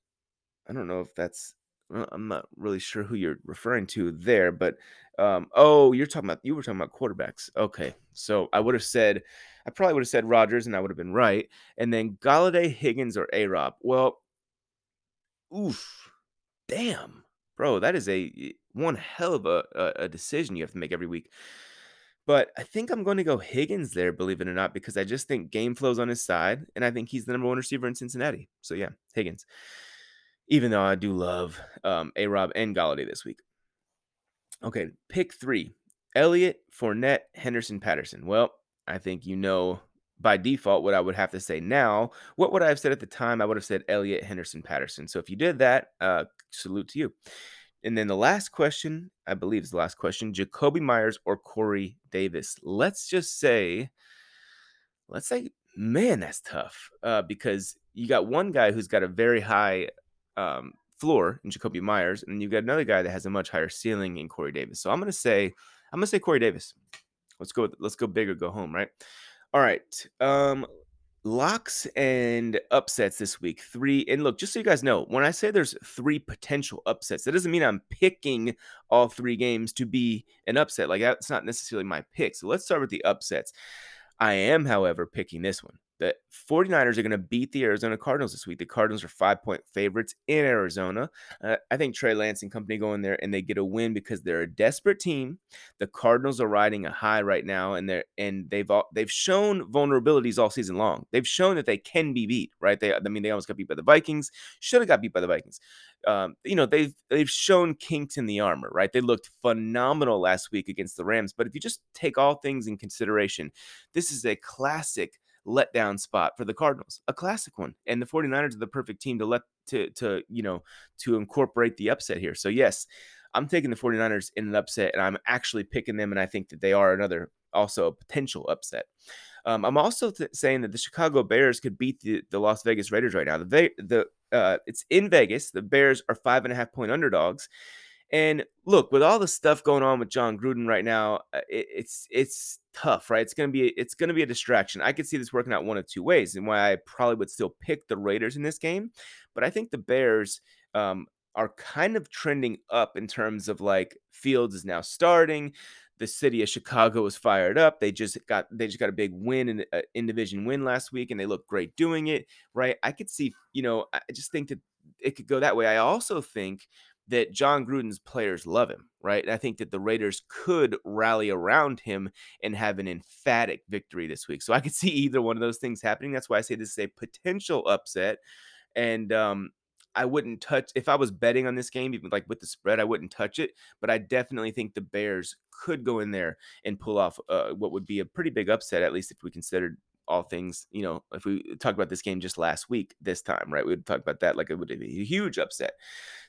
I don't know if that's I'm not really sure who you're referring to there, but um, oh, you're talking about you were talking about quarterbacks. Okay, so I would have said I probably would have said Rodgers, and I would have been right. And then Golladay, Higgins, or A Rob. Well, oof, damn, bro, that is a one hell of a, a decision you have to make every week. But I think I'm going to go Higgins there, believe it or not, because I just think game flows on his side, and I think he's the number one receiver in Cincinnati. So yeah, Higgins even though I do love um, A Rob and Golladay this week. Okay, pick three Elliott, Fournette, Henderson, Patterson. Well, I think you know by default what I would have to say now. What would I have said at the time? I would have said Elliott, Henderson, Patterson. So if you did that, uh, salute to you. And then the last question, I believe is the last question Jakobi Meyers or Corey Davis. Let's just say, let's say, man, that's tough uh, because you got one guy who's got a very high um, floor in Jakobi Meyers, and you've got another guy that has a much higher ceiling in Corey Davis. So I'm gonna say I'm gonna say Corey Davis. Let's go. Let's go big or go home. Right. All right. Um, locks and upsets this week. Three. And look, just so you guys know, when I say there's three potential upsets, that doesn't mean I'm picking all three games to be an upset. Like that's not necessarily my pick. So let's start with the upsets. I am, however, picking this one the 49ers are going to beat the Arizona Cardinals this week. The Cardinals are five point favorites in Arizona. Uh, I think Trey Lance and company go in there and they get a win because they're a desperate team. The Cardinals are riding a high right now, and they're and they've all, they've shown vulnerabilities all season long. They've shown that they can be beat. Right? They I mean they almost got beat by the Vikings. Should have got beat by the Vikings. Um, you know they've they've shown kinks in the armor. Right? They looked phenomenal last week against the Rams. But if you just take all things in consideration, this is a classic letdown spot for the Cardinals, a classic one. And the 49ers are the perfect team to let to to, you know, to incorporate the upset here. So yes, I'm taking the 49ers in an upset and I'm actually picking them and I think that they are another also a potential upset. Um, I'm also th- saying that the Chicago Bears could beat the, the Las Vegas Raiders right now. The the uh, it's in Vegas. The Bears are five and a half point underdogs, and look, with all the stuff going on with Jon Gruden right now, uh, it, it's it's tough, right? It's gonna be it's gonna be a distraction. I could see this working out one of two ways, and why I probably would still pick the Raiders in this game. But I think the Bears um, are kind of trending up in terms of like Fields is now starting. The city of Chicago is fired up. They just got they just got a big win in uh, in division win last week, and they look great doing it. Right? I could see, you know, I just think that it could go that way. I also think that Jon Gruden's players love him, right? And I think that the Raiders could rally around him and have an emphatic victory this week. So I could see either one of those things happening. That's why I say this is a potential upset. And um, I wouldn't touch if I was betting on this game, even like with the spread, I wouldn't touch it. But I definitely think the Bears could go in there and pull off uh, what would be a pretty big upset, at least if we considered all things, you know, if we talk about this game just last week, this time, right? We would talk about that like it would be a huge upset.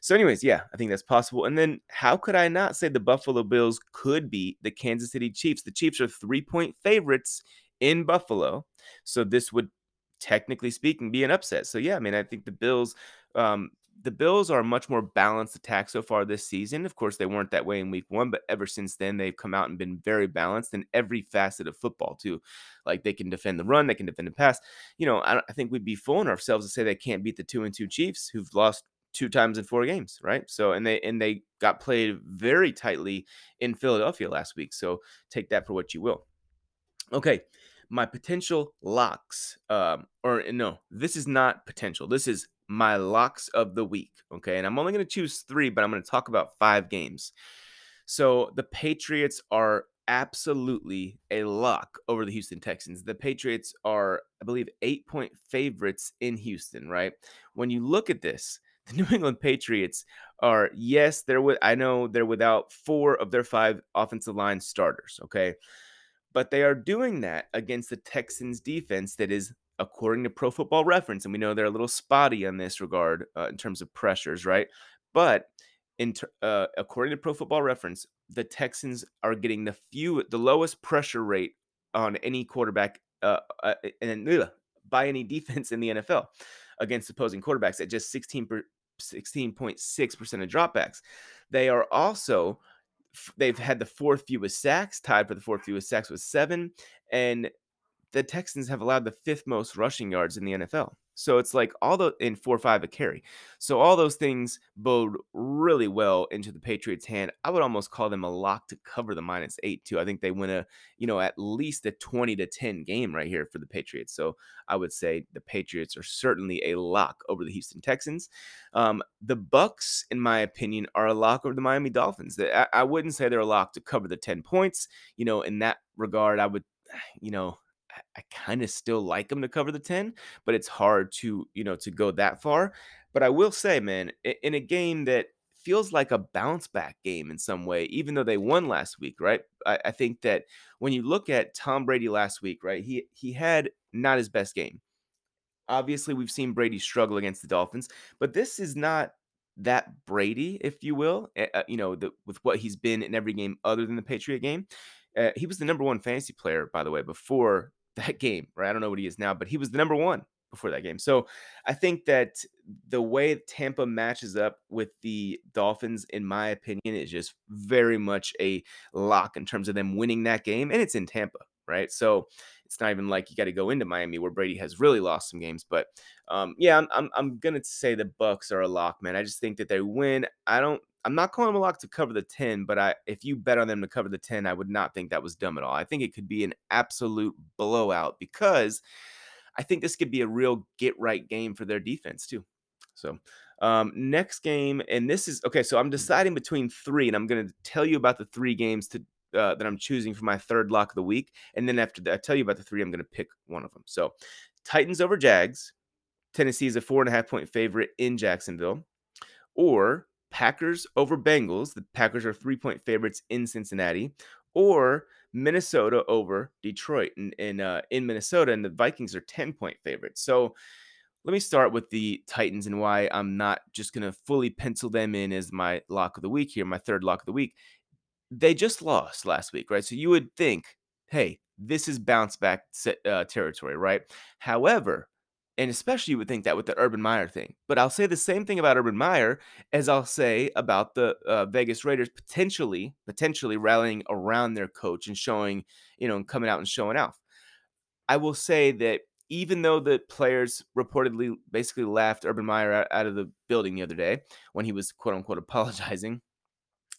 So, anyways, yeah, I think that's possible. And then how could I not say the Buffalo Bills could beat the Kansas City Chiefs? The Chiefs are three point favorites in Buffalo. So this would technically speaking be an upset. So yeah, I mean, I think the Bills um the Bills are a much more balanced attack so far this season. Of course, they weren't that way in week one, but ever since then, they've come out and been very balanced in every facet of football, too. Like they can defend the run, they can defend the pass. You know, I, I think we'd be fooling ourselves to say they can't beat the two and two Chiefs who've lost two times in four games, right? So and they and they got played very tightly in Philadelphia last week. So take that for what you will. Okay, my potential locks. Um, or no, this is not potential. This is my locks of the week. Okay. And I'm only going to choose three, but I'm going to talk about five games. So the Patriots are absolutely a lock over the Houston Texans. The Patriots are, I believe, eight point favorites in Houston, right? When you look at this, the New England Patriots are, yes, they're with, I know they're without four of their five offensive line starters. Okay but they are doing that against the Texans defense that is according to Pro Football Reference, and we know they're a little spotty in this regard uh, in terms of pressures, right? But in ter- uh, according to Pro Football Reference, the Texans are getting the few the lowest pressure rate on any quarterback uh, uh and ugh, by any defense in the NFL against opposing quarterbacks at just 16 per, 16.6% of dropbacks. They are also they've had the fourth fewest sacks, tied for the fourth fewest sacks with seven, and the Texans have allowed the fifth most rushing yards in the NFL. So it's like all the in four five a carry. So all those things bode really well into the Patriots' hand. I would almost call them a lock to cover the minus eight too. I think they win a you know at least a twenty to ten game right here for the Patriots. So I would say the Patriots are certainly a lock over the Houston Texans. Um, the Bucks, in my opinion, are a lock over the Miami Dolphins. I, I wouldn't say they're a lock to cover the ten points. You know, in that regard, I would you know I kind of still like them to cover the 10, but it's hard to, you know, to go that far. But I will say, man, in a game that feels like a bounce back game in some way, even though they won last week, right? I, I think that when you look at Tom Brady last week, right, he he had not his best game. Obviously, we've seen Brady struggle against the Dolphins, but this is not that Brady, if you will, uh, you know, the, with what he's been in every game other than the Patriot game. Uh, he was the number one fantasy player, by the way, before that game, right? I don't know what he is now, but he was the number one before that game. So I think that the way Tampa matches up with the Dolphins, in my opinion, is just very much a lock in terms of them winning that game. And it's in Tampa, right? So it's not even like you got to go into Miami where Brady has really lost some games. But um, yeah, I'm, I'm, I'm going to say the Bucks are a lock, man. I just think that they win. I don't I'm not calling them a lock to cover the 10, but I if you bet on them to cover the 10, I would not think that was dumb at all. I think it could be an absolute blowout because I think this could be a real get right game for their defense too. So, um, next game, and this is okay. So I'm deciding between three, and I'm going to tell you about the three games to uh, that I'm choosing for my third lock of the week. And then after that, I tell you about the three, I'm going to pick one of them. So, Titans over Jags. Tennessee is a four and a half point favorite in Jacksonville, or Packers over Bengals. The Packers are three point favorites in Cincinnati, or Minnesota over Detroit in in, uh, in Minnesota, and the Vikings are ten point favorites. So let me start with the Titans and why I'm not just going to fully pencil them in as my lock of the week here, my third lock of the week. They just lost last week, right? So you would think, hey, this is bounce back uh, territory, right? However, and especially you would think that with the Urban Meyer thing. But I'll say the same thing about Urban Meyer as I'll say about the uh, Vegas Raiders potentially, potentially rallying around their coach and showing, you know, and coming out and showing off. I will say that even though the players reportedly basically laughed Urban Meyer out of the building the other day when he was quote unquote apologizing,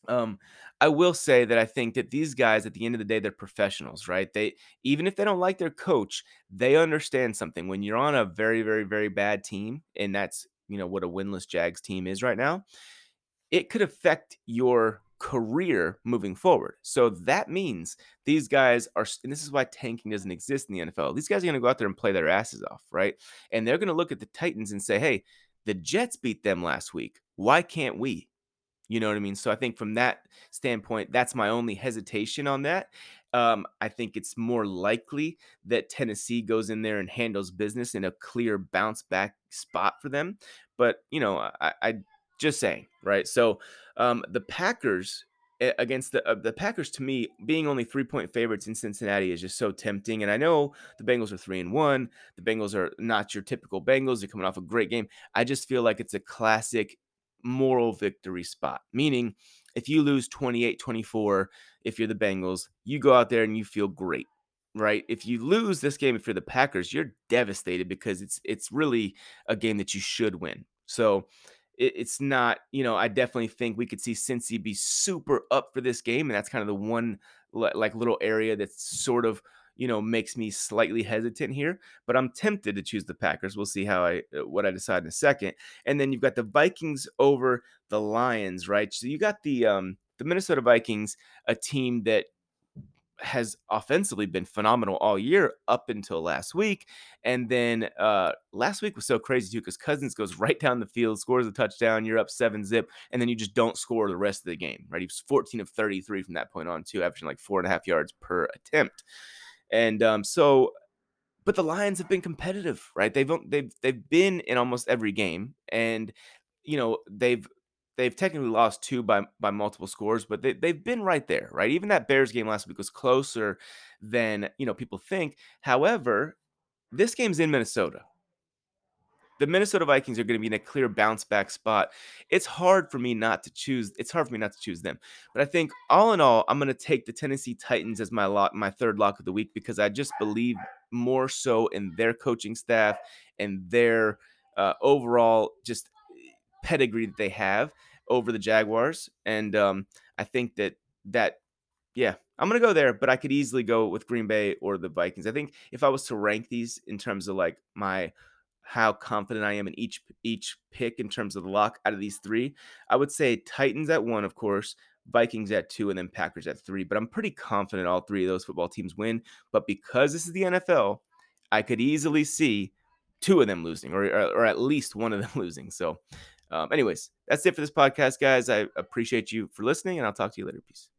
um, I will say that I think that these guys, at the end of the day, they're professionals, right? They even if they don't like their coach, they understand something. When you're on a very, very, very bad team, and that's you know what a winless Jags team is right now, it could affect your career moving forward. So that means these guys are, and this is why tanking doesn't exist in the NFL. These guys are going to go out there and play their asses off, right? And they're going to look at the Titans and say, hey, the Jets beat them last week. Why can't we? You know what I mean? So I think from that standpoint, that's my only hesitation on that. Um, I think it's more likely that Tennessee goes in there and handles business in a clear bounce back spot for them. But you know, I, I just saying, right? So um, the Packers against the uh, the Packers to me being only 3 point favorites in Cincinnati is just so tempting and I know the Bengals are 3 and 1 the Bengals are not your typical Bengals they're coming off a great game I just feel like it's a classic moral victory spot meaning if you lose 28-24 if you're the Bengals you go out there and you feel great right? If you lose this game if you're the Packers you're devastated because it's it's really a game that you should win. So it, it's not, you know, I definitely think we could see Cincy be super up for this game, and that's kind of the one like little area that's sort of you know makes me slightly hesitant here. But I'm tempted to choose the Packers. We'll see how I uh, what I decide in a second. And then you've got the Vikings over the Lions, right? So you got the um the Minnesota Vikings, a team that has offensively been phenomenal all year up until last week. And then uh, last week was so crazy too because Cousins goes right down the field, scores a touchdown, you're up seven zip, and then you just don't score the rest of the game, right? He was 14 of 33 from that point on, too, averaging like four and a half yards per attempt. And um, so, but the Lions have been competitive, right? They've they've they've been in almost every game, and you know they've they've technically lost two by by multiple scores, but they, they've been right there, right? Even that Bears game last week was closer than you know people think. However, this game's in Minnesota. The Minnesota Vikings are going to be in a clear bounce back spot. It's hard for me not to choose. It's hard for me not to choose them. But I think all in all, I'm going to take the Tennessee Titans as my lock, my third lock of the week because I just believe more so in their coaching staff and their uh, overall just pedigree that they have over the Jaguars, and um, I think that that yeah, I'm gonna go there, but I could easily go with Green Bay or the Vikings. I think if I was to rank these in terms of like my how confident I am in each each pick in terms of the lock out of these three, I would say Titans at one, of course, Vikings at two, and then Packers at three. But I'm pretty confident all three of those football teams win. But because this is the NFL, I could easily see two of them losing, or or, or at least one of them losing. So um, anyways, that's it for this podcast, guys. I appreciate you for listening, and I'll talk to you later. Peace.